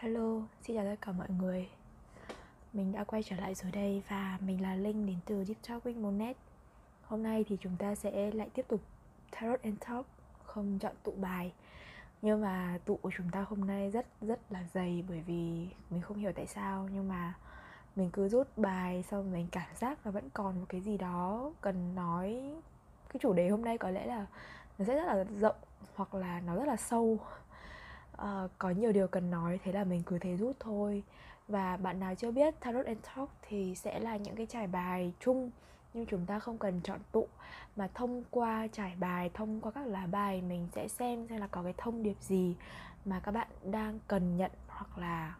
Hello, xin chào tất cả mọi người. Mình đã quay trở lại rồi đây và mình là Linh đến từ Deep Talk with Monet. Hôm nay thì chúng ta sẽ lại tiếp tục Tarot and Talk không chọn tụ bài. Nhưng mà tụ của chúng ta hôm nay rất rất là dày bởi vì mình không hiểu tại sao Nhưng mà mình cứ rút bài xong mình cảm giác là vẫn còn một cái gì đó cần nói. Cái chủ đề hôm nay có lẽ là nó sẽ rất là rộng hoặc là nó rất là sâu uh, có nhiều điều cần nói thế là mình cứ thế rút thôi. Và bạn nào chưa biết tarot and talk thì sẽ là những cái trải bài chung nhưng chúng ta không cần chọn tụ mà thông qua trải bài thông qua các lá bài mình sẽ xem xem là có cái thông điệp gì mà các bạn đang cần nhận hoặc là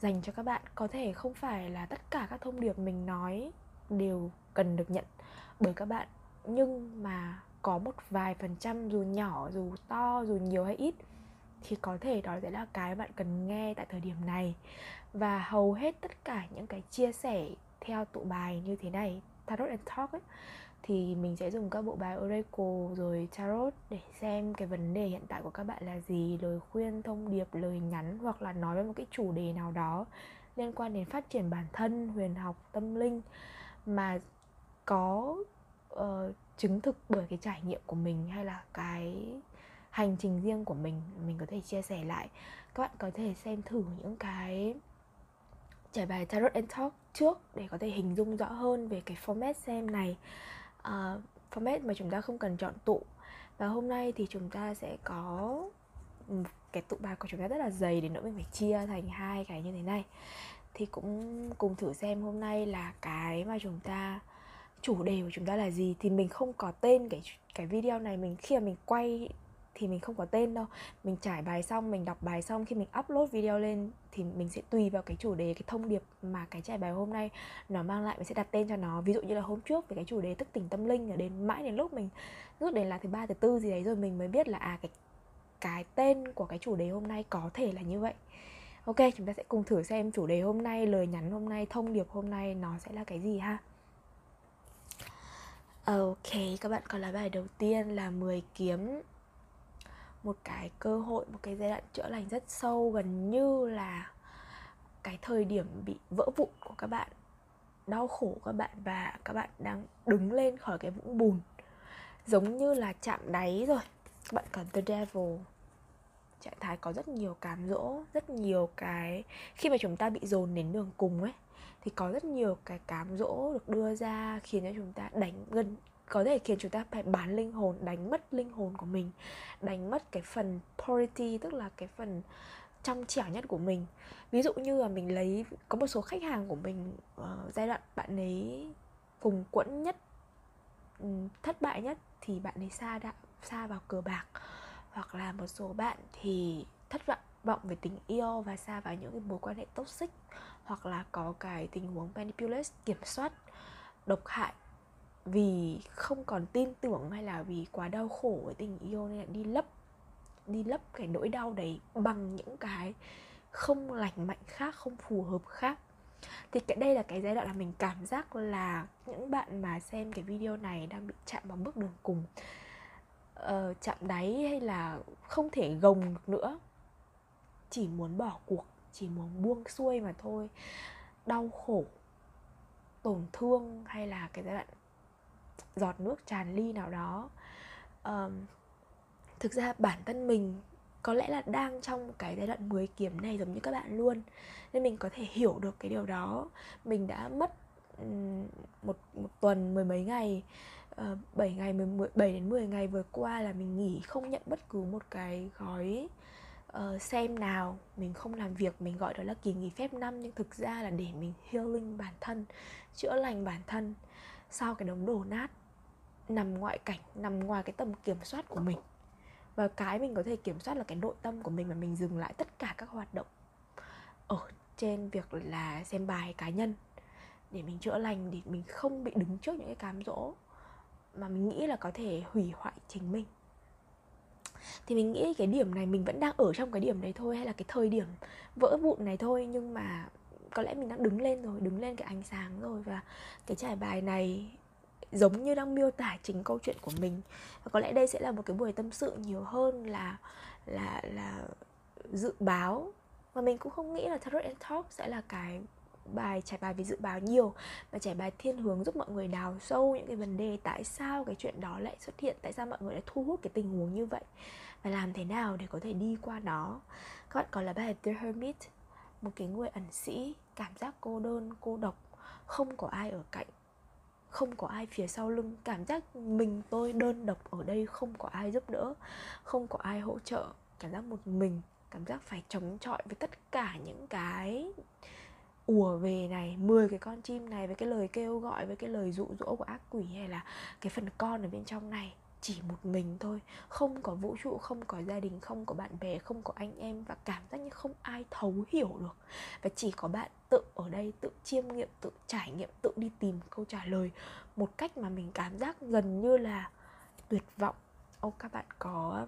dành cho các bạn. Có thể không phải là tất cả các thông điệp mình nói đều cần được nhận bởi các bạn nhưng mà có một vài phần trăm dù nhỏ dù to dù nhiều hay ít thì có thể đó sẽ là cái bạn cần nghe tại thời điểm này. Và hầu hết tất cả những cái chia sẻ theo tụ bài như thế này tarot and talk ấy thì mình sẽ dùng các bộ bài oracle rồi tarot để xem cái vấn đề hiện tại của các bạn là gì lời khuyên thông điệp lời nhắn hoặc là nói về một cái chủ đề nào đó liên quan đến phát triển bản thân huyền học tâm linh mà có uh, chứng thực bởi cái trải nghiệm của mình hay là cái hành trình riêng của mình mình có thể chia sẻ lại. Các bạn có thể xem thử những cái trải bài tarot and talk trước để có thể hình dung rõ hơn về cái format xem này. Uh, format mà chúng ta không cần chọn tụ. Và hôm nay thì chúng ta sẽ có cái tụ bài của chúng ta rất là dày đến nỗi mình phải chia thành hai cái như thế này. Thì cũng cùng thử xem hôm nay là cái mà chúng ta chủ đề của chúng ta là gì. Thì mình không có tên cái cái video này. Mình khi mà mình quay thì mình không có tên đâu. Mình trải bài xong mình đọc bài xong khi mình upload video lên thì mình sẽ tùy vào cái chủ đề cái thông điệp mà cái trải bài hôm nay nó mang lại mình sẽ đặt tên cho nó. Ví dụ như là hôm trước về cái chủ đề thức tỉnh tâm linh đến mãi đến lúc mình rút đến là thứ ba thứ tư gì đấy rồi mình mới biết là à cái cái tên của cái chủ đề hôm nay có thể là như vậy. Ok chúng ta sẽ cùng thử xem chủ đề hôm nay lời nhắn hôm nay thông điệp hôm nay nó sẽ là cái gì ha. Ok, các bạn còn là bài đầu tiên là 10 kiếm một cái cơ hội, một cái giai đoạn chữa lành rất sâu, gần như là cái thời điểm bị vỡ vụn của các bạn, đau khổ các bạn và các bạn đang đứng lên khỏi cái vũng bùn. Giống như là chạm đáy rồi. Các bạn cần the devil. Trạng thái có rất nhiều cám dỗ, rất nhiều cái, khi mà chúng ta bị dồn đến đường cùng ấy, thì có rất nhiều cái cám dỗ được đưa ra khiến cho chúng ta đánh gần có thể khiến chúng ta phải bán linh hồn đánh mất linh hồn của mình đánh mất cái phần purity tức là cái phần trong trẻo nhất của mình. Ví dụ như là mình lấy có một số khách hàng của mình uh, giai đoạn bạn ấy cùng quẫn nhất um, thất bại nhất thì bạn ấy xa đã xa vào cờ bạc. Hoặc là một số bạn thì thất vọng vọng về tình yêu và xa vào những cái mối quan hệ toxic. Hoặc là có cái tình huống manipulate kiểm soát độc hại vì không còn tin tưởng hay là vì quá đau khổ với tình yêu nên là đi lấp đi lấp cái nỗi đau đấy bằng những cái không lành mạnh khác không phù hợp khác. Thì cái đây là cái giai đoạn là mình cảm giác là những bạn mà xem cái video này đang bị chạm vào bước đường cùng uh, chạm đáy hay là không thể gồng được nữa. Chỉ muốn bỏ cuộc chỉ muốn buông xuôi mà thôi. Đau khổ tổn thương hay là cái giai đoạn giọt nước tràn ly nào đó. Um, thực ra bản thân mình có lẽ là đang trong cái giai đoạn mới kiếm này giống như các bạn luôn nên mình có thể hiểu được cái điều đó. Mình đã mất một một tuần mười mấy ngày ờ, uh, 7 ngày 10, 7 đến 10 ngày vừa qua là mình nghỉ không nhận bất cứ một cái gói uh, xem nào. Mình không làm việc mình gọi đó là kỳ nghỉ phép năm nhưng thực ra là để mình healing bản thân chữa lành bản thân sau cái đống đổ nát nằm ngoại cảnh, nằm ngoài cái tầm kiểm soát của mình. Và cái mình có thể kiểm soát là cái nội tâm của mình mà mình dừng lại tất cả các hoạt động ở trên việc là xem bài cá nhân để mình chữa lành, để mình không bị đứng trước những cái cám dỗ mà mình nghĩ là có thể hủy hoại chính mình. Thì mình nghĩ cái điểm này, mình vẫn đang ở trong cái điểm đấy thôi hay là cái thời điểm vỡ vụn này thôi, nhưng mà có lẽ mình đang đứng lên rồi, đứng lên cái ánh sáng rồi và cái trải bài này giống như đang miêu tả chính câu chuyện của mình. Và có lẽ đây sẽ là một cái buổi tâm sự nhiều hơn là là là dự báo. Mà mình cũng không nghĩ là Tarot and Talk sẽ là cái bài trải bài về dự báo nhiều và trải bài thiên hướng giúp mọi người đào sâu những cái vấn đề tại sao cái chuyện đó lại xuất hiện, tại sao mọi người lại thu hút cái tình huống như vậy, và làm thế nào để có thể đi qua nó. Các bạn còn là bài The Hermit, một cái người ẩn sĩ, cảm giác cô đơn, cô độc, không có ai ở cạnh không có ai phía sau lưng. Cảm giác mình, tôi đơn độc ở đây không có ai giúp đỡ, không có ai hỗ trợ. Cảm giác một mình, cảm giác phải chống chọi với tất cả những cái ùa về này 10 cái con chim này, với cái lời kêu gọi, với cái lời dụ dỗ của ác quỷ hay là cái phần con ở bên trong này chỉ một mình thôi. Không có vũ trụ, không có gia đình, không có bạn bè, không có anh em và cảm giác như không ai thấu hiểu được. Và chỉ có bạn tự ở đây, tự chiêm nghiệm, tự trải nghiệm, tự đi tìm câu trả lời. Một cách mà mình cảm giác gần như là tuyệt vọng. Ô, các bạn có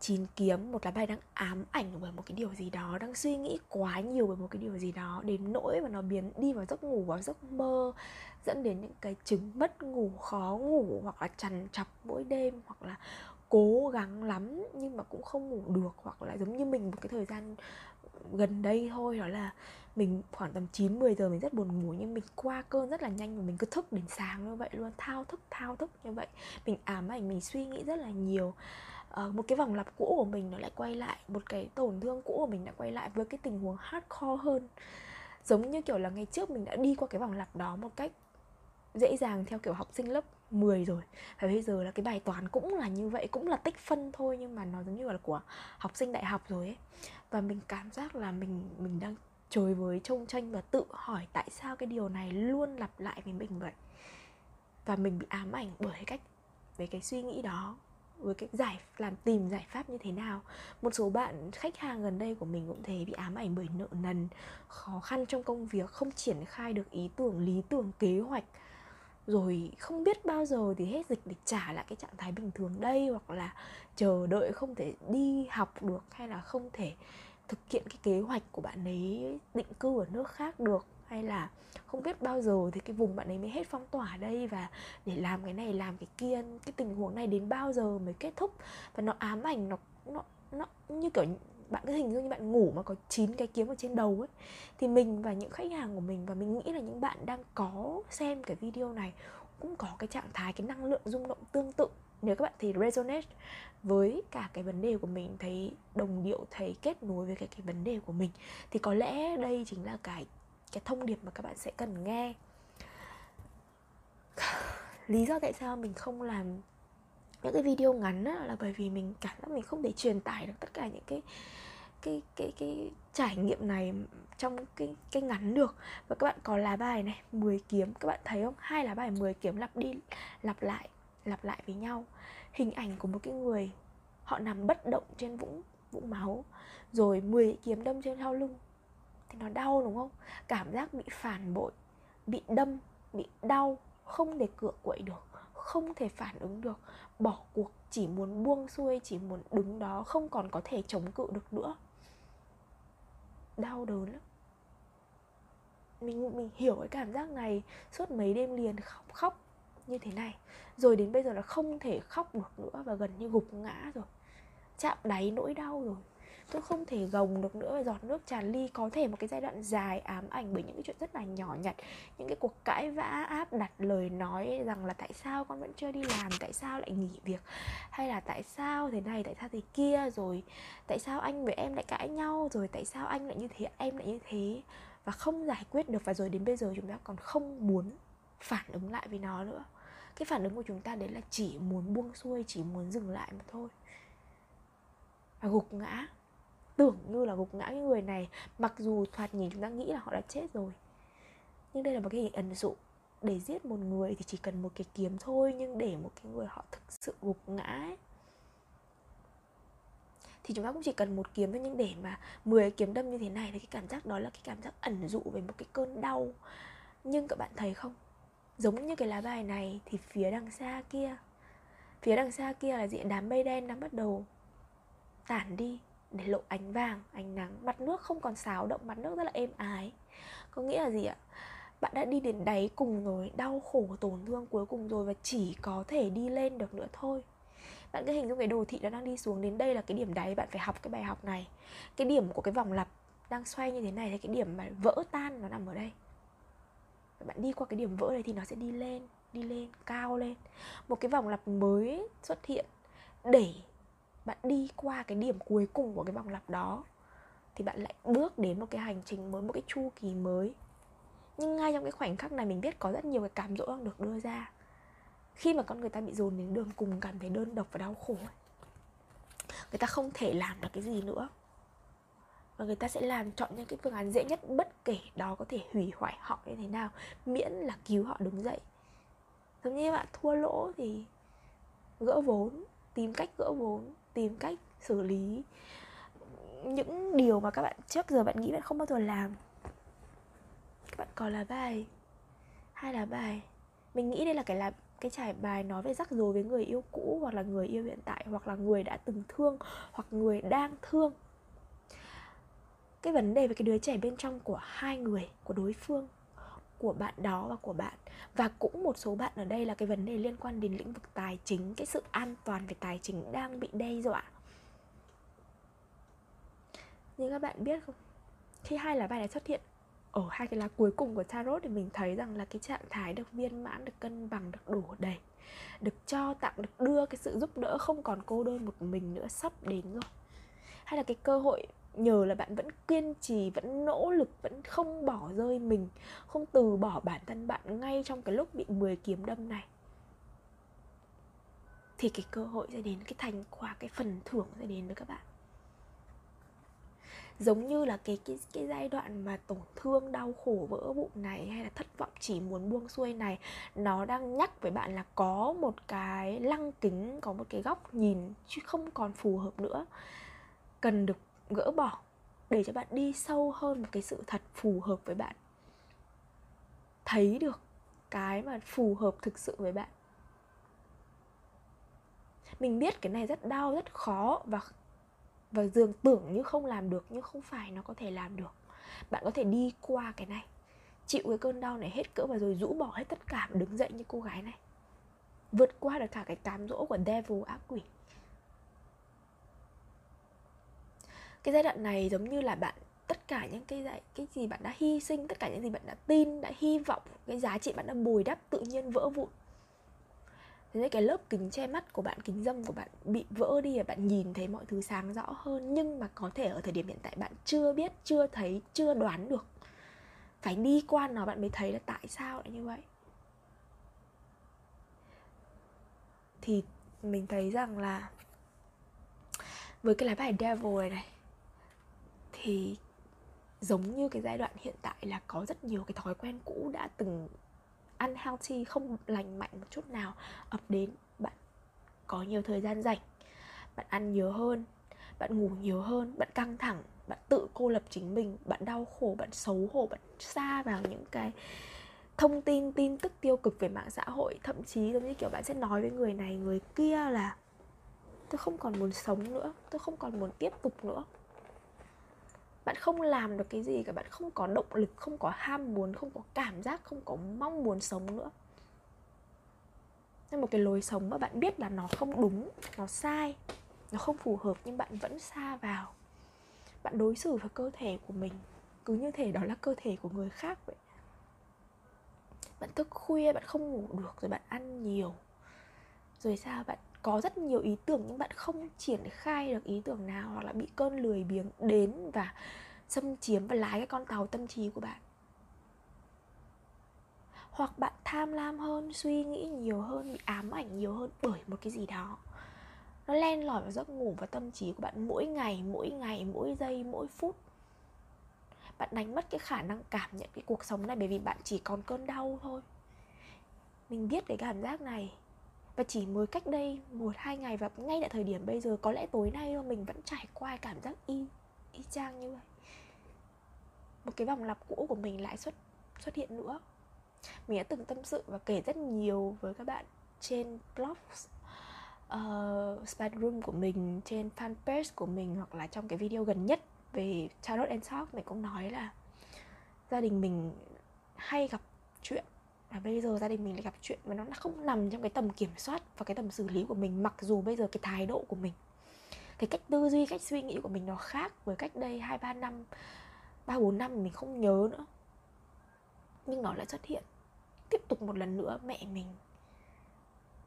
chín kiếm một lá bài đang ám ảnh bởi một cái điều gì đó đang suy nghĩ quá nhiều bởi một cái điều gì đó đến nỗi mà nó biến đi vào giấc ngủ vào giấc mơ dẫn đến những cái chứng mất ngủ khó ngủ hoặc là trằn trọc mỗi đêm hoặc là cố gắng lắm nhưng mà cũng không ngủ được hoặc là giống như mình một cái thời gian gần đây thôi đó là mình khoảng tầm 9 10 giờ mình rất buồn ngủ nhưng mình qua cơn rất là nhanh và mình cứ thức đến sáng như vậy luôn, thao thức thao thức như vậy. Mình ám ảnh, mình suy nghĩ rất là nhiều uh, một cái vòng lặp cũ của mình nó lại quay lại một cái tổn thương cũ của mình đã quay lại với cái tình huống hardcore hơn. Giống như kiểu là ngày trước mình đã đi qua cái vòng lặp đó một cách dễ dàng theo kiểu học sinh lớp 10 rồi. Và bây giờ là cái bài toán cũng là như vậy cũng là tích phân thôi nhưng mà nó giống như là của học sinh đại học rồi ấy. Và mình cảm giác là mình mình đang trồi với trông tranh và tự hỏi tại sao cái điều này luôn lặp lại với mình vậy. Và mình bị ám ảnh bởi cái cách về cái suy nghĩ đó với cái giải, làm tìm giải pháp như thế nào. Một số bạn khách hàng gần đây của mình cũng thế, bị ám ảnh bởi nợ nần, khó khăn trong công việc, không triển khai được ý tưởng, lý tưởng, kế hoạch. Rồi không biết bao giờ thì hết dịch để trả lại cái trạng thái bình thường đây, hoặc là chờ đợi không thể đi học được, hay là không thể thực hiện cái kế hoạch của bạn ấy, định cư ở nước khác được hay là không biết bao giờ thì cái vùng bạn ấy mới hết phong tỏa đây và để làm cái này, làm cái kia, cái tình huống này đến bao giờ mới kết thúc? Và nó ám ảnh, nó nó nó như kiểu bạn cứ hình dung như bạn ngủ mà có chín cái kiếm ở trên đầu ấy. Thì mình và những khách hàng của mình và mình nghĩ là những bạn đang có xem cái video này cũng có cái trạng thái, cái năng lượng rung động tương tự. Nếu các bạn thì resonate với cả cái vấn đề của mình, thấy đồng điệu, thấy kết nối với cái cái vấn đề của mình, thì có lẽ đây chính là cái cái thông điệp mà các bạn sẽ cần nghe. Lý do tại sao mình không làm những cái video ngắn á, là bởi vì mình cảm giác mình không thể truyền tải được tất cả những cái cái cái cái trải nghiệm này trong cái cái ngắn được. Và các bạn có lá bài này 10 kiếm. Các bạn thấy không? Hai lá bài 10 kiếm lặp đi lặp lại lặp lại với nhau. Hình ảnh của một cái người họ nằm bất động trên vũng vũng máu rồi 10 kiếm đâm trên sau lưng nó đau, đúng không? Cảm giác bị phản bội, bị đâm, bị đau, không thể cựa quậy được, không thể phản ứng được. Bỏ cuộc, chỉ muốn buông xuôi, chỉ muốn đứng đó, không còn có thể chống cự được nữa. Đau đớn lắm. Mình mình hiểu cái cảm giác này suốt mấy đêm liền khóc khóc như thế này. Rồi đến bây giờ là không thể khóc được nữa và gần như gục ngã rồi. Chạm đáy nỗi đau rồi tôi không thể gồng được nữa và giọt nước tràn ly có thể một cái giai đoạn dài ám ảnh bởi những cái chuyện rất là nhỏ nhặt, những cái cuộc cãi vã áp đặt lời nói rằng là tại sao con vẫn chưa đi làm? Tại sao lại nghỉ việc? Hay là tại sao thế này? Tại sao thế kia? Rồi tại sao anh với em lại cãi nhau? Rồi tại sao anh lại như thế? Em lại như thế? Và không giải quyết được. Và rồi đến bây giờ chúng ta còn không muốn phản ứng lại với nó nữa. Cái phản ứng của chúng ta đấy là chỉ muốn buông xuôi, chỉ muốn dừng lại mà thôi. Và gục ngã tưởng như là gục ngã cái người này mặc dù thoạt nhìn chúng ta nghĩ là họ đã chết rồi. Nhưng đây là một cái hình ẩn dụ. Để giết một người thì chỉ cần một cái kiếm thôi nhưng để một cái người họ thực sự gục ngã ấy, thì chúng ta cũng chỉ cần một kiếm thôi. Nhưng để mà 10 kiếm đâm như thế này thì cái cảm giác đó là cái cảm giác ẩn dụ về một cái cơn đau. Nhưng các bạn thấy không? Giống như cái lá bài này thì phía đằng xa kia phía đằng xa kia là diện đám mây đen đang bắt đầu tản đi để lộ ánh vàng, ánh nắng, mặt nước không còn xáo động mặt nước rất là êm ái. Có nghĩa là gì ạ? Bạn đã đi đến đáy cùng rồi, đau khổ, tổn thương cuối cùng rồi và chỉ có thể đi lên được nữa thôi. Bạn cứ hình dung cái đồ thị nó đang đi xuống, đến đây là cái điểm đáy, bạn phải học cái bài học này. Cái điểm của cái vòng lặp đang xoay như thế này thì cái điểm mà vỡ tan nó nằm ở đây. Bạn đi qua cái điểm vỡ này thì nó sẽ đi lên đi lên, cao lên. Một cái vòng lặp mới xuất hiện để bạn đi qua cái điểm cuối cùng của cái vòng lặp đó thì bạn lại bước đến một cái hành trình mới một cái chu kỳ mới. Nhưng ngay trong cái khoảnh khắc này mình biết có rất nhiều cái cám dỗ đang được đưa ra. Khi mà con người ta bị dồn đến đường cùng cảm thấy đơn độc và đau khổ ấy, người ta không thể làm được cái gì nữa. Và người ta sẽ làm chọn những cái phương án dễ nhất bất kể đó có thể hủy hoại họ như thế nào miễn là cứu họ đứng dậy. Giống như bạn thua lỗ thì gỡ vốn tìm cách gỡ vốn tìm cách xử lý những điều mà các bạn trước giờ bạn nghĩ bạn không bao giờ làm. Các bạn còn là bài hay là bài. Mình nghĩ đây là cái là cái trải bài nói về rắc rối với người yêu cũ hoặc là người yêu hiện tại hoặc là người đã từng thương hoặc người đang thương. Cái vấn đề về cái đứa trẻ bên trong của hai người, của đối phương của bạn đó và của bạn. Và cũng một số bạn ở đây là cái vấn đề liên quan đến lĩnh vực tài chính, cái sự an toàn về tài chính đang bị đe dọa. Như các bạn biết không? Khi hai lá bài này xuất hiện, ở hai cái lá cuối cùng của tarot thì mình thấy rằng là cái trạng thái được viên mãn, được cân bằng, được đủ đầy, được cho tặng, được đưa cái sự giúp đỡ không còn cô đơn một mình nữa sắp đến rồi. Hay là cái cơ hội nhờ là bạn vẫn kiên trì, vẫn nỗ lực, vẫn không bỏ rơi mình, không từ bỏ bản thân bạn ngay trong cái lúc bị 10 kiếm đâm này. Thì cái cơ hội sẽ đến, cái thành quả, cái phần thưởng sẽ đến với các bạn. Giống như là cái cái cái giai đoạn mà tổn thương, đau khổ, vỡ bụng này, hay là thất vọng, chỉ muốn buông xuôi này, nó đang nhắc với bạn là có một cái lăng kính, có một cái góc nhìn, chứ không còn phù hợp nữa. Cần được gỡ bỏ để cho bạn đi sâu hơn một cái sự thật phù hợp với bạn. Thấy được cái mà phù hợp thực sự với bạn. Mình biết cái này rất đau, rất khó và và dường tưởng như không làm được nhưng không phải nó có thể làm được. Bạn có thể đi qua cái này. Chịu cái cơn đau này hết cỡ và rồi rũ bỏ hết tất cả, đứng dậy như cô gái này. Vượt qua được cả cái cám dỗ của devil ác quỷ. Cái giai đoạn này giống như là bạn, tất cả những cái dạy, cái gì bạn đã hy sinh, tất cả những gì bạn đã tin, đã hy vọng, cái giá trị bạn đã bồi đắp, tự nhiên vỡ vụn. Thế nên cái lớp kính che mắt của bạn, kính dâm của bạn bị vỡ đi và bạn nhìn thấy mọi thứ sáng rõ hơn, nhưng mà có thể ở thời điểm hiện tại bạn chưa biết, chưa thấy, chưa đoán được. Phải đi qua nó bạn mới thấy là tại sao lại như vậy. Thì mình thấy rằng là với cái lá bài devil này này thì giống như cái giai đoạn hiện tại là có rất nhiều cái thói quen cũ đã từng unhealthy không lành mạnh một chút nào, ập đến bạn có nhiều thời gian rảnh, bạn ăn nhiều hơn, bạn ngủ nhiều hơn, bạn căng thẳng, bạn tự cô lập chính mình, bạn đau khổ, bạn xấu hổ, bạn xa vào những cái thông tin tin tức tiêu cực về mạng xã hội. Thậm chí giống như kiểu bạn sẽ nói với người này, người kia là, tôi không còn muốn sống nữa, tôi không còn muốn tiếp tục nữa bạn không làm được cái gì cả, bạn không có động lực, không có ham muốn, không có cảm giác, không có mong muốn sống nữa. Nên một cái lối sống mà bạn biết là nó không đúng, nó sai, nó không phù hợp nhưng bạn vẫn xa vào. Bạn đối xử với cơ thể của mình cứ như thể đó là cơ thể của người khác vậy. Bạn thức khuya, bạn không ngủ được rồi bạn ăn nhiều. Rồi sao bạn có rất nhiều ý tưởng nhưng bạn không triển khai được ý tưởng nào, hoặc là bị cơn lười biếng đến và xâm chiếm và lái cái con tàu tâm trí của bạn. Hoặc bạn tham lam hơn, suy nghĩ nhiều hơn, bị ám ảnh nhiều hơn bởi một cái gì đó. Nó len lỏi vào giấc ngủ và tâm trí của bạn mỗi ngày mỗi ngày, mỗi giây, mỗi phút. Bạn đánh mất cái khả năng cảm nhận cái cuộc sống này bởi vì bạn chỉ còn cơn đau thôi. Mình biết cái cảm giác này và chỉ mới cách đây một hai ngày và ngay tại thời điểm bây giờ có lẽ tối nay mình vẫn trải qua cảm giác y y chang như vậy. Một cái vòng lặp cũ của mình lại xuất xuất hiện nữa. Mình đã từng tâm sự và kể rất nhiều với các bạn trên blog ờ, uh, Spad Room của mình trên fanpage của mình hoặc là trong cái video gần nhất về Tarot and Talk. Mình cũng nói là gia đình mình hay gặp chuyện và bây giờ gia đình mình lại gặp chuyện mà nó không nằm trong cái tầm kiểm soát và cái tầm xử lý của mình, mặc dù bây giờ cái thái độ của mình, cái cách tư duy, cách suy nghĩ của mình nó khác với cách đây hai, ba năm, ba, bốn năm mình không nhớ nữa. Nhưng nó lại xuất hiện. Tiếp tục một lần nữa, mẹ mình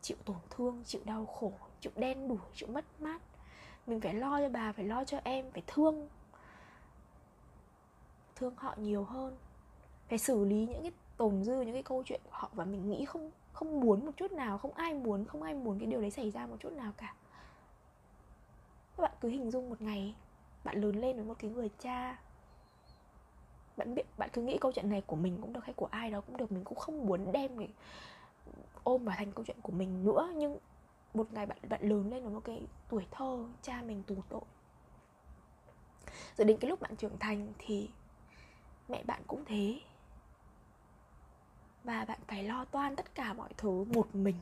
chịu tổn thương, chịu đau khổ, chịu đen đủi, chịu mất mát. Mình phải lo cho bà, phải lo cho em, phải thương thương họ nhiều hơn. Phải xử lý những cái tồn dư những cái câu chuyện của họ và mình nghĩ không không muốn một chút nào, không ai muốn, không ai muốn cái điều đấy xảy ra một chút nào cả. Các bạn cứ hình dung một ngày, bạn lớn lên với một cái người cha, bạn biết, bạn cứ nghĩ câu chuyện này của mình cũng được hay của ai đó cũng được, mình cũng không muốn đem cái ôm vào thành câu chuyện của mình nữa, nhưng một ngày bạn bạn lớn lên với một cái tuổi thơ, cha mình tù tội. Rồi đến cái lúc bạn trưởng thành thì mẹ bạn cũng thế và bạn phải lo toan tất cả mọi thứ một mình,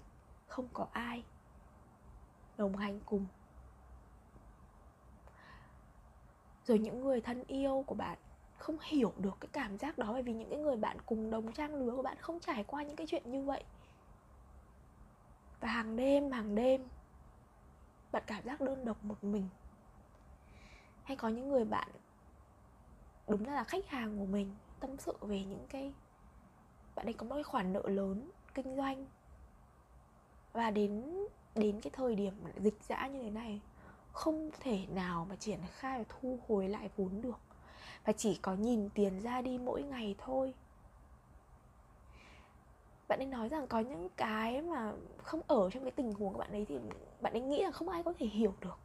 không có ai đồng hành cùng. Rồi những người thân yêu của bạn không hiểu được cái cảm giác đó bởi vì những cái người bạn cùng đồng trang lứa của bạn không trải qua những cái chuyện như vậy. Và hàng đêm hàng đêm, bạn cảm giác đơn độc một mình. Hay có những người bạn đúng là khách hàng của mình, tâm sự về những cái bạn ấy có một cái khoản nợ lớn kinh doanh. Và đến đến cái thời điểm dịch dã như thế này, không thể nào mà triển khai và thu hồi lại vốn được. Và chỉ có nhìn tiền ra đi mỗi ngày thôi. Bạn ấy nói rằng có những cái mà không ở trong cái tình huống của bạn ấy thì bạn ấy nghĩ là không ai có thể hiểu được.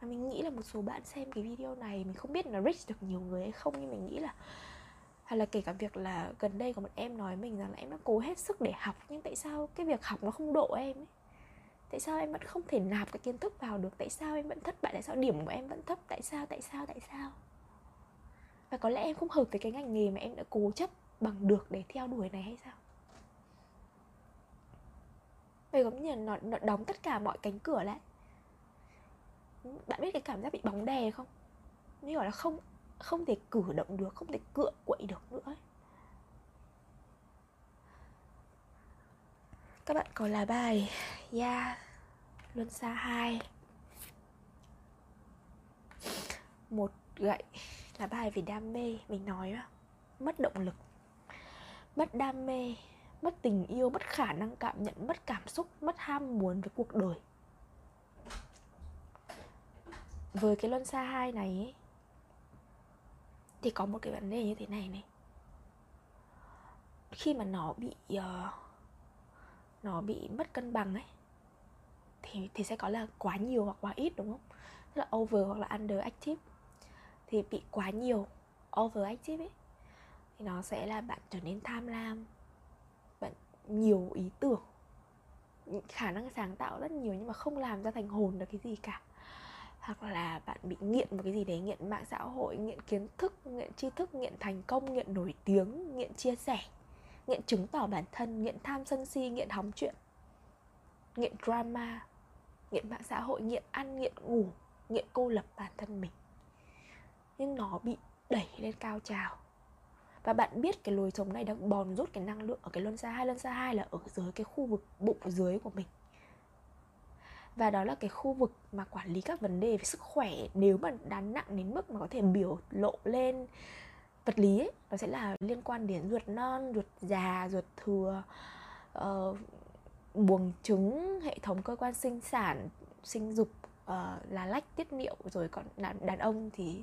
Và mình nghĩ là một số bạn xem cái video này, mình không biết là reach được nhiều người hay không, nhưng mình nghĩ là hay là kể cả việc là gần đây có một em nói mình rằng là em đã cố hết sức để học nhưng tại sao cái việc học nó không độ em ấy? Tại sao em vẫn không thể nạp cái kiến thức vào được? Tại sao em vẫn thất bại? Tại sao điểm của em vẫn thấp? Tại sao tại sao tại sao? Và có lẽ em không hợp với cái ngành nghề mà em đã cố chấp bằng được để theo đuổi này hay sao? Vậy giống như nó, nó đóng tất cả mọi cánh cửa lại. Bạn biết cái cảm giác bị bóng đè không? Như gọi là không không thể cử động được không thể cựa quậy được nữa ấy. các bạn có là bài yeah luân xa hai một gậy là bài về đam mê mình nói đó. mất động lực mất đam mê mất tình yêu mất khả năng cảm nhận mất cảm xúc mất ham muốn với cuộc đời với cái luân xa hai này ấy, thì có một cái vấn đề như thế này này. Khi mà nó bị uh, nó bị mất cân bằng ấy thì thì sẽ có là quá nhiều hoặc quá ít đúng không? Tức là over hoặc là under active thì bị quá nhiều over active ấy thì nó sẽ là bạn trở nên tham lam bạn nhiều ý tưởng khả năng sáng tạo rất nhiều nhưng mà không làm ra thành hồn được cái gì cả hoặc là bạn bị nghiện một cái gì đấy, nghiện mạng xã hội, nghiện kiến thức, nghiện tri thức, nghiện thành công, nghiện nổi tiếng, nghiện chia sẻ, nghiện chứng tỏ bản thân, nghiện tham sân si, nghiện hóng chuyện, nghiện drama, nghiện mạng xã hội, nghiện ăn, nghiện ngủ, nghiện cô lập bản thân mình. Nhưng nó bị đẩy lên cao trào. Và bạn biết cái lối sống này đang bòn rút cái năng lượng ở cái luân xa hai, luân xa hai là ở dưới cái khu vực bụng dưới của mình và đó là cái khu vực mà quản lý các vấn đề về sức khỏe. Nếu mà đã nặng đến mức mà có thể biểu lộ lên vật lý ấy, nó sẽ là liên quan đến ruột non ruột già ruột thừa uh, buồng trứng hệ thống cơ quan sinh sản sinh dục ờ, uh, là lách tiết niệu rồi còn đàn, đàn ông thì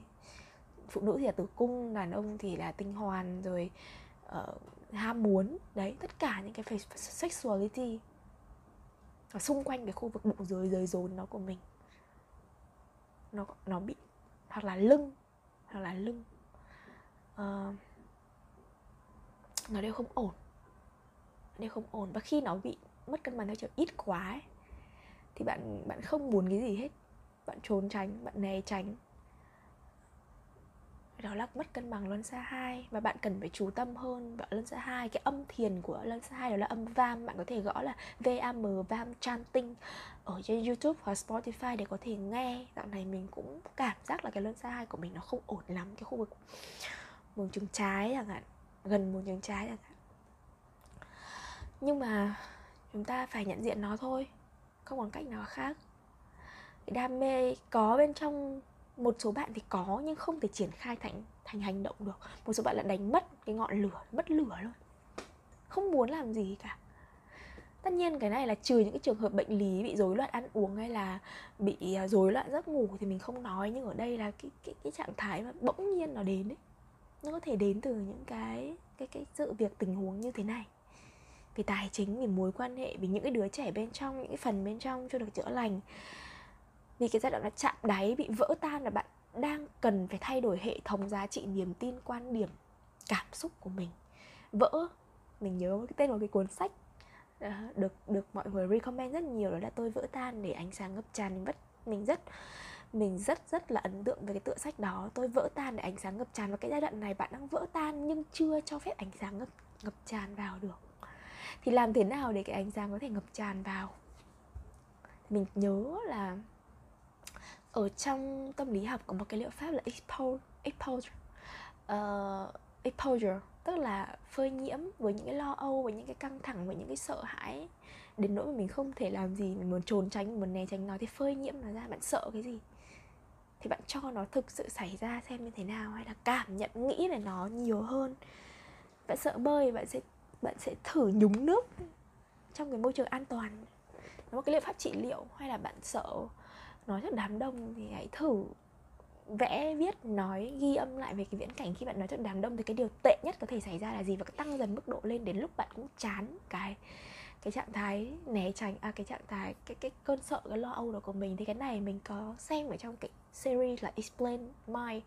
phụ nữ thì là tử cung đàn ông thì là tinh hoàn rồi uh, ham muốn. Đấy tất cả những cái sexuality ở xung quanh cái khu vực bụng dưới dưới rốn nó của mình nó nó bị hoặc là lưng hoặc là lưng uh, nó đều không ổn đều không ổn. Và khi nó bị mất cân bằng theo chiều ít quá ấy, thì bạn bạn không muốn cái gì hết. Bạn trốn tránh bạn né tránh đó là mất cân bằng luân xa hai. Và bạn cần phải chú tâm hơn vào luân xa hai. Cái âm thiền của luân xa hai đó là âm vam. Bạn có thể gõ là vam vam chanting ở trên youtube hoặc spotify để có thể nghe. Dạo này mình cũng cảm giác là cái luân xa hai của mình nó không ổn lắm. Cái khu vực buồng trứng trái chẳng hạn. Gần buồng trứng trái chẳng hạn. Nhưng mà chúng ta phải nhận diện nó thôi. Không còn cách nào khác. Đam mê có bên trong một số bạn thì có nhưng không thể triển khai thành thành hành động được. Một số bạn lại đánh mất cái ngọn lửa, mất lửa luôn. Không muốn làm gì cả. Tất nhiên cái này là trừ những cái trường hợp bệnh lý bị rối loạn ăn uống hay là bị à, rối loạn giấc ngủ thì mình không nói. Nhưng ở đây là cái cái cái trạng thái mà bỗng nhiên nó đến ấy. Nó có thể đến từ những cái cái cái sự việc tình huống như thế này. Vì tài chính vì mối quan hệ vì những cái đứa trẻ bên trong, những cái phần bên trong chưa được chữa lành vì cái giai đoạn nó chạm đáy, bị vỡ tan là bạn đang cần phải thay đổi hệ thống giá trị niềm tin, quan điểm, cảm xúc của mình. Vỡ, mình nhớ cái tên của cái cuốn sách ờ, được được mọi người recommend rất nhiều, đó là tôi vỡ tan để ánh sáng ngập tràn. Mình rất mình rất mình rất rất là ấn tượng về cái tựa sách đó, tôi vỡ tan để ánh sáng ngập tràn. Và cái giai đoạn này bạn đang vỡ tan nhưng chưa cho phép ánh sáng ngập ngập tràn vào được. Thì làm thế nào để cái ánh sáng có thể ngập tràn vào? Mình nhớ là ở trong tâm lý học có một cái liệu pháp là exposure, exposure, uh, exposure tức là phơi nhiễm với những cái lo âu với những cái căng thẳng với những cái sợ hãi. Đến nỗi mà mình không thể làm gì mình muốn trốn tránh mình muốn né tránh nó thì phơi nhiễm nó ra. Bạn sợ cái gì? Thì bạn cho nó thực sự xảy ra xem như thế nào hay là cảm nhận nghĩ về nó nhiều hơn. Bạn sợ bơi bạn sẽ bạn sẽ thử nhúng nước trong cái môi trường an toàn. Nó một cái liệu pháp trị liệu hay là bạn sợ nói trước đám đông thì hãy thử vẽ viết, nói, ghi âm lại về cái viễn cảnh khi bạn nói trước đám đông thì cái điều tệ nhất có thể xảy ra là gì và tăng dần mức độ lên đến lúc bạn cũng chán cái cái trạng thái né tránh à cái trạng thái, cái cái cơn sợ, cái lo âu đó của mình. Thì cái này mình có xem ở trong cái series là explain my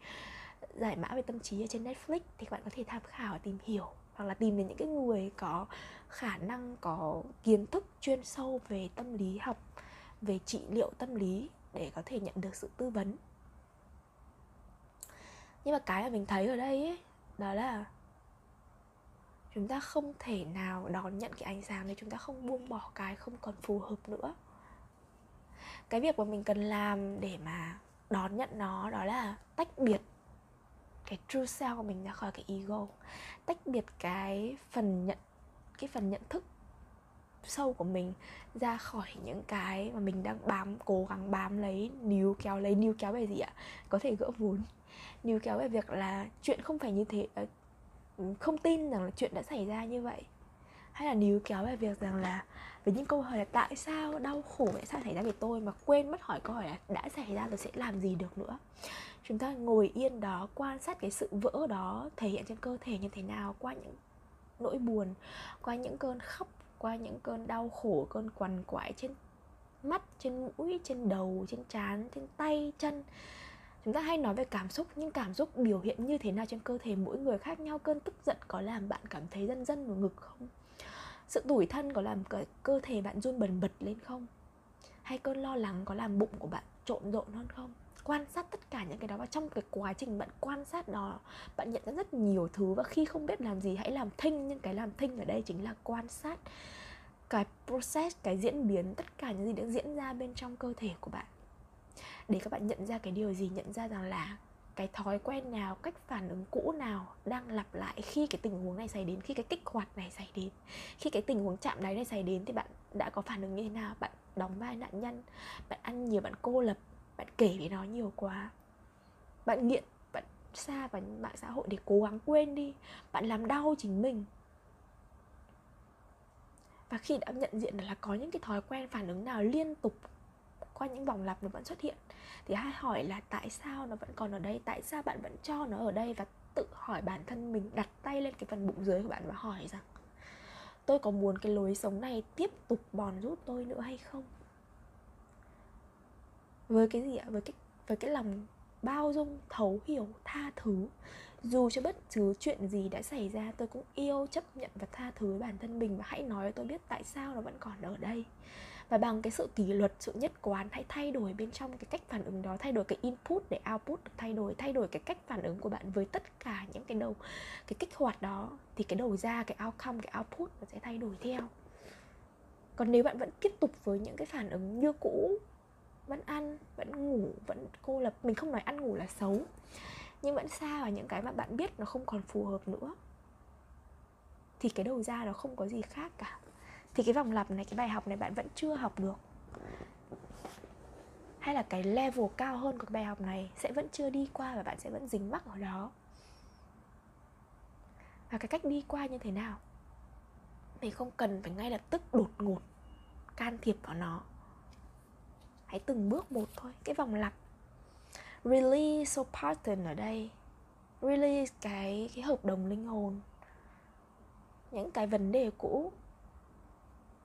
giải mã về tâm trí ở trên Netflix thì các bạn có thể tham khảo, tìm hiểu hoặc là tìm đến những cái người có khả năng, có kiến thức chuyên sâu về tâm lý học, về trị liệu tâm lý để có thể nhận được sự tư vấn. Nhưng mà cái mà mình thấy ở đây ấy, đó là chúng ta không thể nào đón nhận cái ánh sáng này chúng ta không buông bỏ cái không còn phù hợp nữa. Cái việc mà mình cần làm để mà đón nhận nó đó là tách biệt cái true self của mình ra khỏi cái ego tách biệt cái phần nhận cái phần nhận thức sâu của mình ra khỏi những cái mà mình đang bám, cố gắng bám lấy, níu kéo lấy, níu kéo về gì ạ? Có thể gỡ vốn. Níu kéo về việc là chuyện không phải như thế ờ, không tin rằng là chuyện đã xảy ra như vậy. Hay là níu kéo về việc rằng là với những câu hỏi là tại sao đau khổ tại sao xảy ra với tôi mà quên mất hỏi câu hỏi là đã xảy ra tôi sẽ làm gì được nữa? Chúng ta ngồi yên đó, quan sát cái sự vỡ đó, thể hiện trên cơ thể như thế nào, qua những nỗi buồn, qua những cơn khóc qua những cơn đau khổ cơn quằn quại trên mắt trên mũi trên đầu trên trán trên tay chân. Chúng ta hay nói về cảm xúc nhưng cảm xúc biểu hiện như thế nào trên cơ thể mỗi người khác nhau? Cơn tức giận có làm bạn cảm thấy dân dân vào ngực không? Sự tủi thân có làm cơ, cơ thể bạn run bần bật lên không? Hay cơn lo lắng có làm bụng của bạn trộn rộn hơn không? Quan sát tất cả những cái đó và trong cái quá trình bạn quan sát đó bạn nhận ra rất nhiều thứ và khi không biết làm gì, hãy làm thinh. Nhưng cái làm thinh ở đây chính là quan sát cái process, cái diễn biến, tất cả những gì đang diễn ra bên trong cơ thể của bạn. Để các bạn nhận ra cái điều gì, nhận ra rằng là cái thói quen nào, cách phản ứng cũ nào đang lặp lại khi cái tình huống này xảy đến, khi cái kích hoạt này xảy đến, khi cái tình huống chạm đáy này xảy đến thì bạn đã có phản ứng như thế nào? Bạn đóng vai nạn nhân, bạn ăn nhiều, bạn cô lập bạn kể với nó nhiều quá. Bạn nghiện, bạn xa vào mạng xã hội để cố gắng quên đi. Bạn làm đau chính mình. Và khi đã nhận diện là có những cái thói quen phản ứng nào liên tục qua những vòng lặp nó vẫn xuất hiện, thì hãy hỏi là tại sao nó vẫn còn ở đây, tại sao bạn vẫn cho nó ở đây? Và tự hỏi bản thân mình, đặt tay lên cái phần bụng dưới của bạn và hỏi rằng, tôi có muốn cái lối sống này tiếp tục bòn rút tôi nữa hay không? Với cái gì ạ? Với cái với cái lòng bao dung, thấu hiểu, tha thứ. Dù cho bất cứ chuyện gì đã xảy ra, tôi cũng yêu chấp nhận và tha thứ với bản thân mình. Và hãy nói cho tôi biết tại sao nó vẫn còn ở đây. Và bằng cái sự kỷ luật, sự nhất quán, hãy thay đổi bên trong cái cách phản ứng đó. Thay đổi cái input để output được thay đổi. Thay đổi cái cách phản ứng của bạn với tất cả những cái đầu, cái kích hoạt đó. Thì cái đầu ra, cái outcome, cái output nó sẽ thay đổi theo. Còn nếu bạn vẫn tiếp tục với những cái phản ứng như cũ vẫn ăn, vẫn ngủ, vẫn cô lập, mình không nói ăn ngủ là xấu, nhưng vẫn xa vào những cái mà bạn biết nó không còn phù hợp nữa. Thì cái đầu ra nó không có gì khác cả. Thì cái vòng lặp này, cái bài học này bạn vẫn chưa học được. Hay là cái level cao hơn của cái bài học này sẽ vẫn chưa đi qua và bạn sẽ vẫn dính mắc ở đó? Và cái cách đi qua như thế nào? Mình không cần phải ngay lập tức đột ngột can thiệp vào nó hãy từng bước một thôi, cái vòng lặp. Release so pattern ở đây. Release cái cái hợp đồng linh hồn. Những cái vấn đề cũ.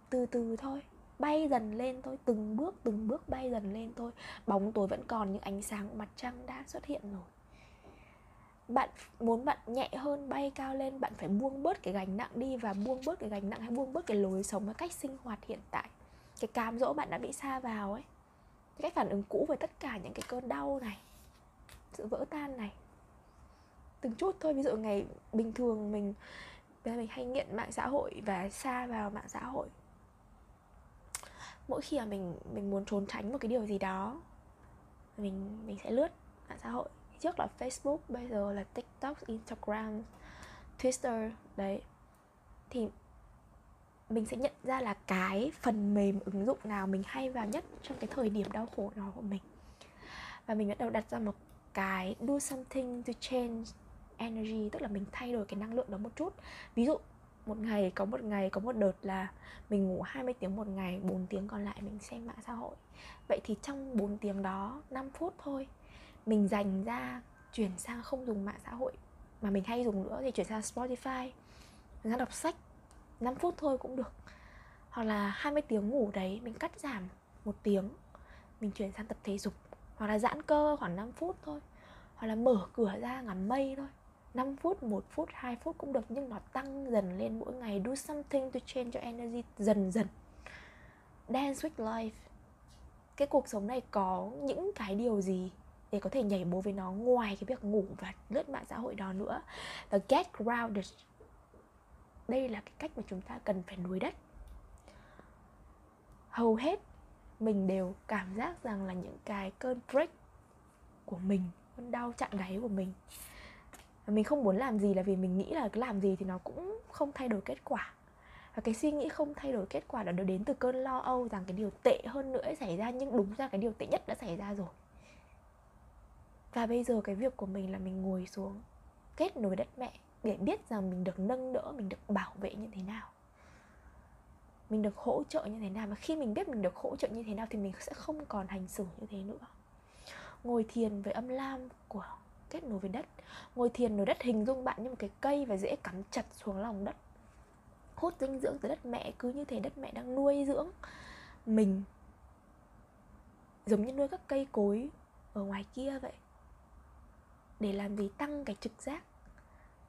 Từ từ thôi, bay dần lên thôi, từng bước từng bước bay dần lên thôi. Bóng tối vẫn còn nhưng ánh sáng của mặt trăng đã xuất hiện rồi. Bạn muốn bạn nhẹ hơn, bay cao lên, bạn phải buông bớt cái gánh nặng đi và buông bớt cái gánh nặng hay buông bớt cái lối sống cái cách sinh hoạt hiện tại. Cái cám dỗ bạn đã bị xa vào ấy cái cách phản ứng cũ với tất cả những cái cơn đau này sự vỡ tan này. Từng chút thôi ví dụ ngày bình thường mình mình hay nghiện mạng xã hội và xa vào mạng xã hội. Mỗi khi mà mình mình muốn trốn tránh một cái điều gì đó mình mình sẽ lướt mạng xã hội. Trước là Facebook bây giờ là TikTok, Instagram, Twitter đấy. Thì mình sẽ nhận ra là cái phần mềm ứng dụng nào mình hay vào nhất trong cái thời điểm đau khổ đó của mình. Và mình bắt đầu đặt ra một cái do something to change energy, tức là mình thay đổi cái năng lượng đó một chút. Ví dụ, một ngày có một ngày, có một đợt là mình ngủ 20 tiếng một ngày 4 tiếng còn lại mình xem mạng xã hội. Vậy thì trong 4 tiếng đó 5 phút thôi, mình dành ra chuyển sang không dùng mạng xã hội mà mình hay dùng nữa thì chuyển sang Spotify, mình ra đọc sách. 5 phút thôi cũng được. Hoặc là 20 tiếng ngủ đấy mình cắt giảm một tiếng mình chuyển sang tập thể dục. Hoặc là giãn cơ khoảng 5 phút thôi. Hoặc là mở cửa ra ngắm mây thôi. 5 phút, 1 phút, 2 phút cũng được nhưng nó tăng dần lên mỗi ngày. Do something to change your energy dần dần. Dance with life. Cái cuộc sống này có những cái điều gì để có thể nhảy bố với nó ngoài cái việc ngủ và lướt mạng xã hội đó nữa? Và get grounded đây là cái cách mà chúng ta cần phải nuôi đất. Hầu hết mình đều cảm giác rằng là những cái cơn break của mình, cơn đau chạm đáy của mình mình không muốn làm gì là vì mình nghĩ là cái làm gì thì nó cũng không thay đổi kết quả. Và cái suy nghĩ không thay đổi kết quả đó nó đến từ cơn lo âu rằng cái điều tệ hơn nữa xảy ra, nhưng đúng ra cái điều tệ nhất đã xảy ra rồi. Và bây giờ cái việc của mình là mình ngồi xuống, kết nối đất mẹ để biết rằng mình được nâng đỡ, mình được bảo vệ như thế nào. Mình được hỗ trợ như thế nào. Mà khi mình biết mình được hỗ trợ như thế nào thì mình sẽ không còn hành xử như thế nữa. Ngồi thiền với âm lam của kết nối với đất. Ngồi thiền nối đất hình dung bạn như một cái cây và dễ cắm chặt xuống lòng đất. Hút dinh dưỡng từ đất mẹ, cứ như thế đất mẹ đang nuôi dưỡng mình. Giống như nuôi các cây cối ở ngoài kia vậy. Để làm gì? Tăng cái trực giác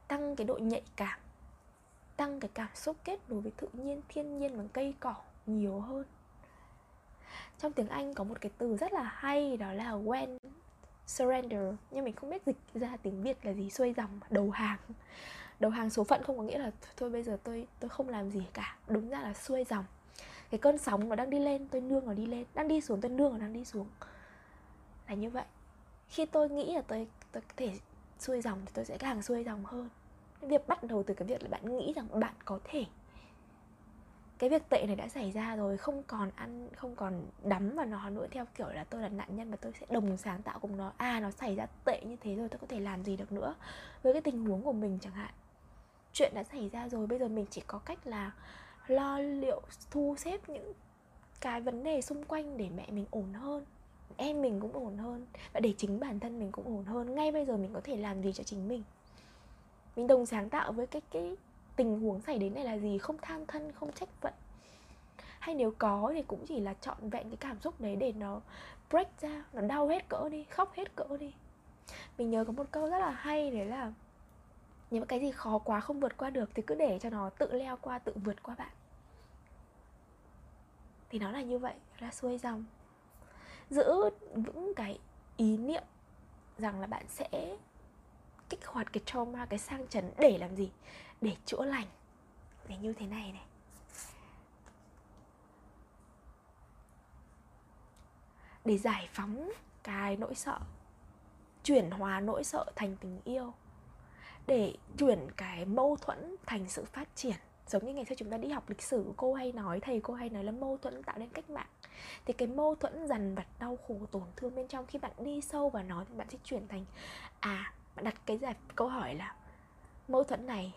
tăng cái độ nhạy cảm, tăng cái cảm xúc kết nối với tự nhiên, thiên nhiên bằng cây cỏ nhiều hơn. Trong tiếng anh có một cái từ rất là hay, đó là when surrender. Nhưng mình không biết dịch ra tiếng việt là gì, xuôi dòng đầu hàng. Đầu hàng số phận không có nghĩa là thôi bây giờ tôi tôi không làm gì cả. Đúng ra là xuôi dòng. Cái cơn sóng nó đang đi lên, tôi nương nó đi lên. Đang đi xuống, tôi nương nó đang đi xuống. Là như vậy. Khi tôi nghĩ là tôi tôi có thể xuôi dòng thì tôi sẽ càng xuôi dòng hơn việc bắt đầu từ cái việc là bạn nghĩ rằng bạn có thể. Cái việc tệ này đã xảy ra rồi, không còn ăn, không còn đắm vào nó nữa, theo kiểu là tôi là nạn nhân và tôi sẽ đồng sáng tạo cùng nó. À nó xảy ra tệ như thế rồi, tôi có thể làm gì được nữa? Với cái tình huống của mình chẳng hạn. Chuyện đã xảy ra rồi, bây giờ mình chỉ có cách là lo liệu, thu xếp những cái vấn đề xung quanh để mẹ mình ổn hơn, em mình cũng ổn hơn và để chính bản thân mình cũng ổn hơn. Ngay bây giờ mình có thể làm gì cho chính mình? Mình đồng sáng tạo với cái cái tình huống xảy đến này là gì? Không than thân, không trách phận. Hay nếu có thì cũng chỉ là trọn vẹn cái cảm xúc đấy để nó break ra, nó đau hết cỡ đi, khóc hết cỡ đi. Mình nhớ có một câu rất là hay, đấy là những cái gì khó quá không vượt qua được thì cứ để cho nó tự leo qua, tự vượt qua bạn. Thì nó là như vậy là xuôi dòng. Giữ vững cái ý niệm rằng là bạn sẽ kích hoạt cái trauma, cái sang chấn để làm gì? Để chữa lành. Để như thế này này. Để giải phóng cái nỗi sợ, chuyển hóa nỗi sợ thành tình yêu. Để chuyển cái mâu thuẫn thành sự phát triển. Giống như ngày xưa chúng ta đi học lịch sử, cô hay nói, thầy cô hay nói là mâu thuẫn tạo nên cách mạng. Thì cái mâu thuẫn dằn vặt, đau khổ, tổn thương bên trong, khi bạn đi sâu vào nó thì bạn sẽ chuyển thành à bạn đặt cái giải, câu hỏi là mâu thuẫn này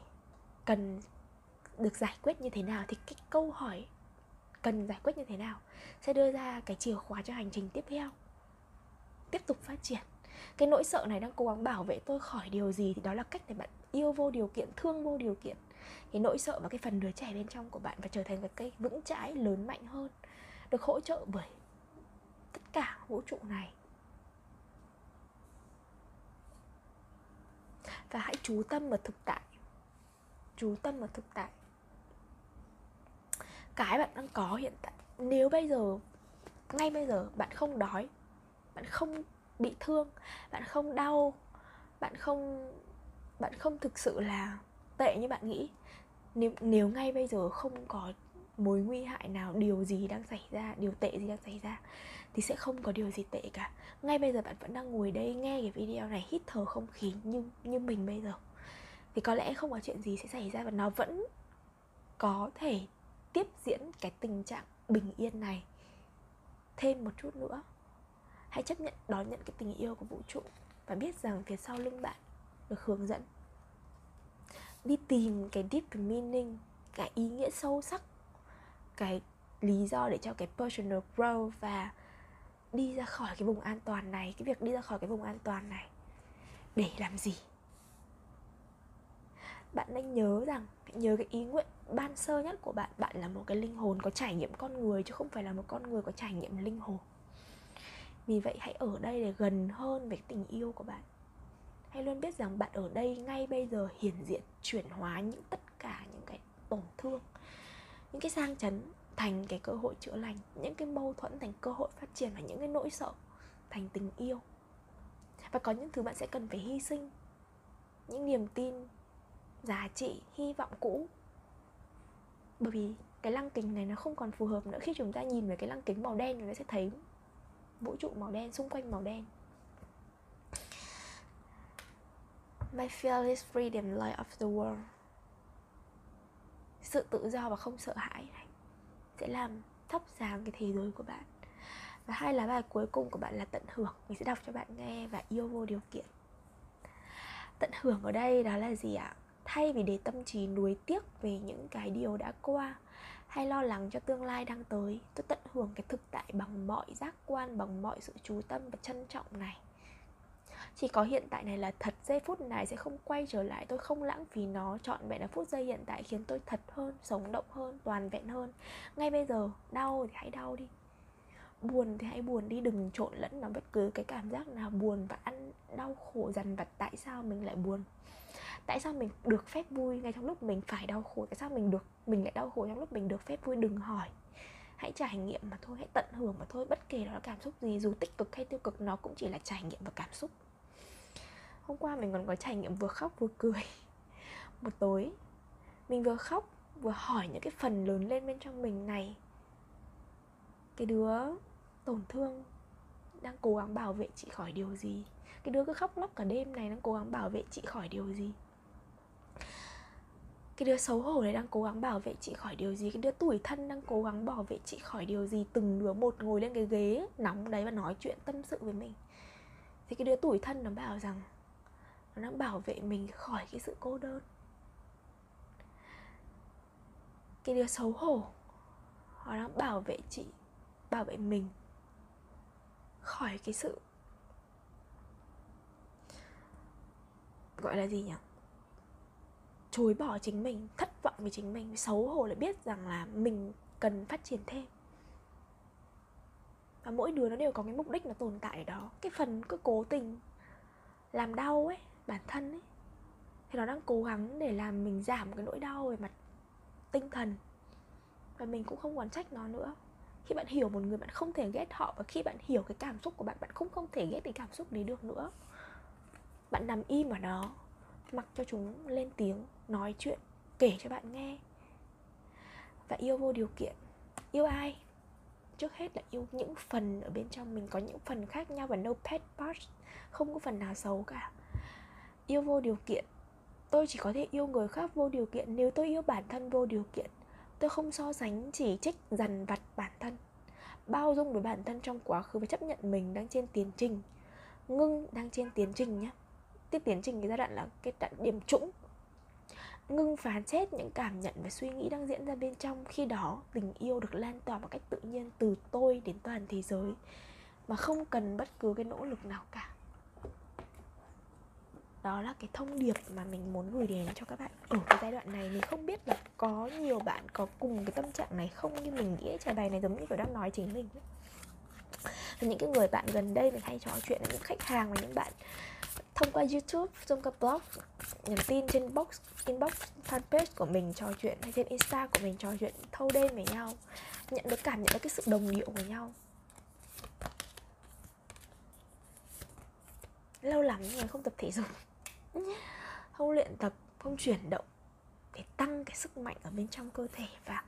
cần được giải quyết như thế nào? Thì cái câu hỏi cần giải quyết như thế nào sẽ đưa ra cái chìa khóa cho hành trình tiếp theo, tiếp tục phát triển. Cái nỗi sợ này đang cố gắng bảo vệ tôi khỏi điều gì thì đó là cách để bạn yêu vô điều kiện, thương vô điều kiện. Cái nỗi sợ và cái phần đứa trẻ bên trong của bạn và trở thành cái cây vững chãi lớn mạnh hơn được hỗ trợ bởi tất cả vũ trụ này. Và hãy chú tâm vào thực tại. Chú tâm vào thực tại. Cái bạn đang có hiện tại, nếu bây giờ, ngay bây giờ bạn không đói, bạn không bị thương, bạn không đau, bạn không bạn không thực sự là tệ như bạn nghĩ, nếu nếu ngay bây giờ không có mối nguy hại nào, điều gì đang xảy ra, điều tệ gì đang xảy ra thì sẽ không có điều gì tệ cả. Ngay bây giờ bạn vẫn đang ngồi đây nghe cái video này, hít thở không khí như như mình bây giờ. Thì có lẽ không có chuyện gì sẽ xảy ra và nó vẫn có thể tiếp diễn cái tình trạng bình yên này. Thêm một chút nữa, hãy chấp nhận, đón nhận cái tình yêu của vũ trụ và biết rằng phía sau lưng bạn được hướng dẫn đi tìm cái deep meaning, cái ý nghĩa sâu sắc, cái lý do để cho cái personal growth và đi ra khỏi cái vùng an toàn này, cái việc đi ra khỏi cái vùng an toàn này. Để làm gì? Bạn nên nhớ rằng, nhớ cái ý nguyện ban sơ nhất của bạn. Bạn là một cái linh hồn có trải nghiệm con người, chứ không phải là một con người có trải nghiệm linh hồn. Vì vậy hãy ở đây để gần hơn với tình yêu của bạn. Hãy luôn biết rằng bạn ở đây ngay bây giờ hiển diện, chuyển hóa những tất cả những cái tổn thương, những cái sang chấn thành cái cơ hội chữa lành, những cái mâu thuẫn thành cơ hội phát triển và những cái nỗi sợ thành tình yêu. Và có những thứ bạn sẽ cần phải hy sinh, những niềm tin, giá trị, hy vọng cũ. Bởi vì cái lăng kính này nó không còn phù hợp nữa. Khi chúng ta nhìn về cái lăng kính màu đen thì nó sẽ thấy vũ trụ màu đen, xung quanh màu đen. My fearless freedom, light of the world. Sự tự do và không sợ hãi này. Sẽ làm thắp sáng cái thế giới của bạn. Và hai lá bài cuối cùng của bạn là tận hưởng. Mình sẽ đọc cho bạn nghe và yêu vô điều kiện. Tận hưởng ở đây đó là gì ạ? Thay vì để tâm trí nuối tiếc về những cái điều đã qua, hay lo lắng cho tương lai đang tới, tôi tận hưởng cái thực tại bằng mọi giác quan, bằng mọi sự chú tâm và trân trọng này chỉ có hiện tại này là thật, giây phút này sẽ không quay trở lại. Tôi không lãng phí nó chọn vẹn là phút giây hiện tại khiến tôi thật hơn, sống động hơn, toàn vẹn hơn. Ngay bây giờ, đau thì hãy đau đi. Buồn thì hãy buồn đi, đừng trộn lẫn nó bất cứ cái cảm giác nào. Buồn và ăn, đau khổ, dằn vặt, tại sao mình lại buồn? Tại sao mình được phép vui ngay trong lúc mình phải đau khổ? Tại sao mình được, mình lại đau khổ trong lúc mình được phép vui? Đừng hỏi. Hãy trải nghiệm mà thôi, hãy tận hưởng mà thôi. Bất kể đó là cảm xúc gì, dù tích cực hay tiêu cực, nó cũng chỉ là trải nghiệm và cảm xúc hôm qua mình còn có trải nghiệm vừa khóc vừa cười. Một tối, mình vừa khóc, vừa hỏi những cái phần lớn lên bên trong mình này. Cái đứa tổn thương đang cố gắng bảo vệ chị khỏi điều gì? Cái đứa cứ khóc lóc cả đêm này đang cố gắng bảo vệ chị khỏi điều gì? Cái đứa xấu hổ này đang cố gắng bảo vệ chị khỏi điều gì? Cái đứa tuổi thân đang cố gắng bảo vệ chị khỏi điều gì? Từng đứa một ngồi lên cái ghế nóng đấy và nói chuyện tâm sự với mình. Thì cái đứa tuổi thân nó bảo rằng nó đang bảo vệ mình khỏi cái sự cô đơn. Cái đứa xấu hổ, nó đang bảo vệ chị, bảo vệ mình khỏi cái sự gọi là gì nhỉ? Chối bỏ chính mình, thất vọng về chính mình, xấu hổ lại biết rằng là mình cần phát triển thêm. Và mỗi đứa nó đều có cái mục đích nó tồn tại ở đó. Cái phần cứ cố tình làm đau ấy bản thân ấy. Thì nó đang cố gắng để làm mình giảm cái nỗi đau về mặt tinh thần. Và mình cũng không còn trách nó nữa. Khi bạn hiểu một người, bạn không thể ghét họ. Và khi bạn hiểu cái cảm xúc của bạn bạn cũng không thể ghét cái cảm xúc đấy được nữa. Bạn nằm im ở đó, mặc cho chúng lên tiếng nói chuyện, kể cho bạn nghe. Và yêu vô điều kiện. Yêu ai? Trước hết là yêu những phần ở bên trong mình. Có những phần khác nhau và no pet parts không có phần nào xấu cả yêu vô điều kiện. Tôi chỉ có thể yêu người khác vô điều kiện nếu tôi yêu bản thân vô điều kiện. Tôi không so sánh, chỉ trích, dằn vặt bản thân. Bao dung với bản thân trong quá khứ và chấp nhận mình đang trên tiến trình. Ngưng đang trên tiến trình nhé. Tiếp tiến trình cái giai đoạn là cái đoạn điểm trũng. Ngưng phán xét những cảm nhận và suy nghĩ đang diễn ra bên trong. Khi đó, tình yêu được lan tỏa một cách tự nhiên từ tôi đến toàn thế giới. Mà không cần bất cứ cái nỗ lực nào cả đó là cái thông điệp mà mình muốn gửi đến cho các bạn. Ở cái giai đoạn này mình không biết là có nhiều bạn có cùng cái tâm trạng này không như mình nghĩ trả bài này giống như kiểu đang nói chính mình và những cái người bạn gần đây mình hay trò chuyện với những khách hàng và những bạn thông qua youtube, thông qua blog, nhắn tin trên box, inbox fanpage của mình trò chuyện hay trên insta của mình trò chuyện thâu đêm với nhau, nhận được cảm nhận được cái sự đồng điệu với nhau. Lâu lắm rồi không tập thể dục không luyện tập, không chuyển động để tăng cái sức mạnh ở bên trong cơ thể và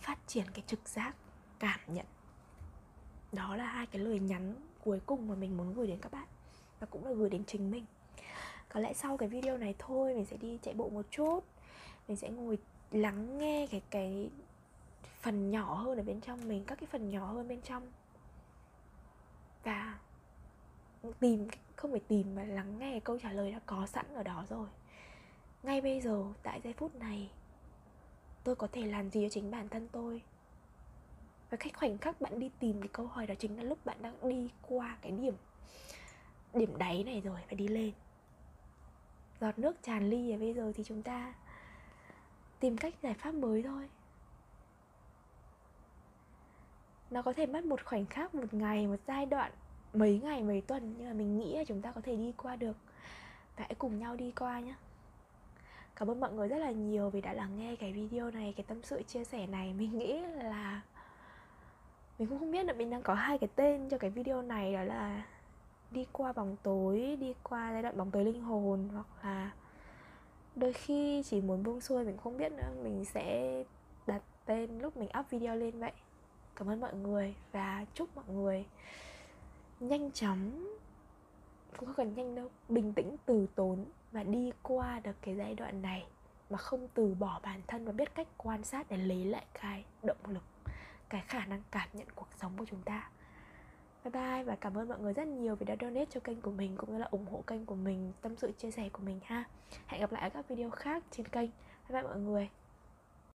phát triển cái trực giác, cảm nhận. Đó là hai cái lời nhắn cuối cùng mà mình muốn gửi đến các bạn và cũng là gửi đến chính mình. Có lẽ sau cái video này thôi, mình sẽ đi chạy bộ một chút. Mình sẽ ngồi lắng nghe cái cái phần nhỏ hơn ở bên trong mình, các cái phần nhỏ hơn bên trong. Và tìm, không phải tìm mà lắng nghe câu trả lời đã có sẵn ở đó rồi. Ngay bây giờ, tại giây phút này, tôi có thể làm gì cho chính bản thân tôi? Và cái khoảnh khắc bạn đi tìm cái câu hỏi đó chính là lúc bạn đang đi qua cái điểm điểm đáy này rồi và đi lên. Giọt nước tràn ly và bây giờ thì chúng ta tìm cách giải pháp mới thôi. Nó có thể mất một khoảnh khắc, một ngày, một giai đoạn mấy ngày, mấy tuần nhưng mà mình nghĩ là chúng ta có thể đi qua được. Và hãy cùng nhau đi qua nhé cảm ơn mọi người rất là nhiều vì đã lắng nghe cái video này, cái tâm sự chia sẻ này. Mình nghĩ là mình cũng không biết là mình đang có hai cái tên cho cái video này, đó là đi qua bóng tối, đi qua giai đoạn bóng tối linh hồn hoặc là đôi khi chỉ muốn buông xuôi, mình không biết nữa. Mình sẽ đặt tên lúc mình up video lên vậy. Cảm ơn mọi người và chúc mọi người nhanh chóng, cũng không cần nhanh đâu, bình tĩnh từ tốn và đi qua được cái giai đoạn này mà không từ bỏ bản thân và biết cách quan sát để lấy lại cái động lực, cái khả năng cảm nhận cuộc sống của chúng ta. Bye bye và cảm ơn mọi người rất nhiều vì đã donate cho kênh của mình, cũng như là ủng hộ kênh của mình, tâm sự chia sẻ của mình ha. Hẹn gặp lại ở các video khác trên kênh. Bye bye mọi người.